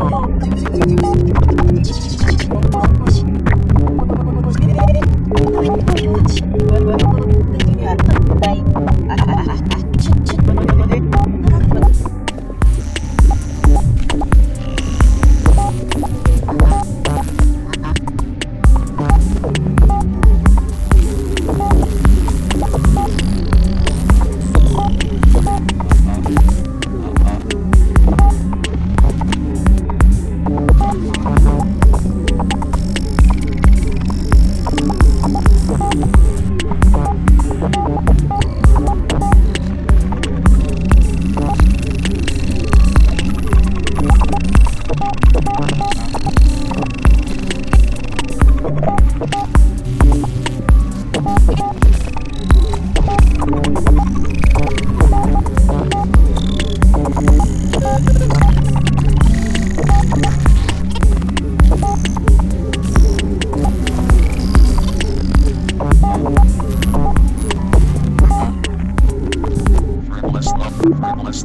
哦。Let's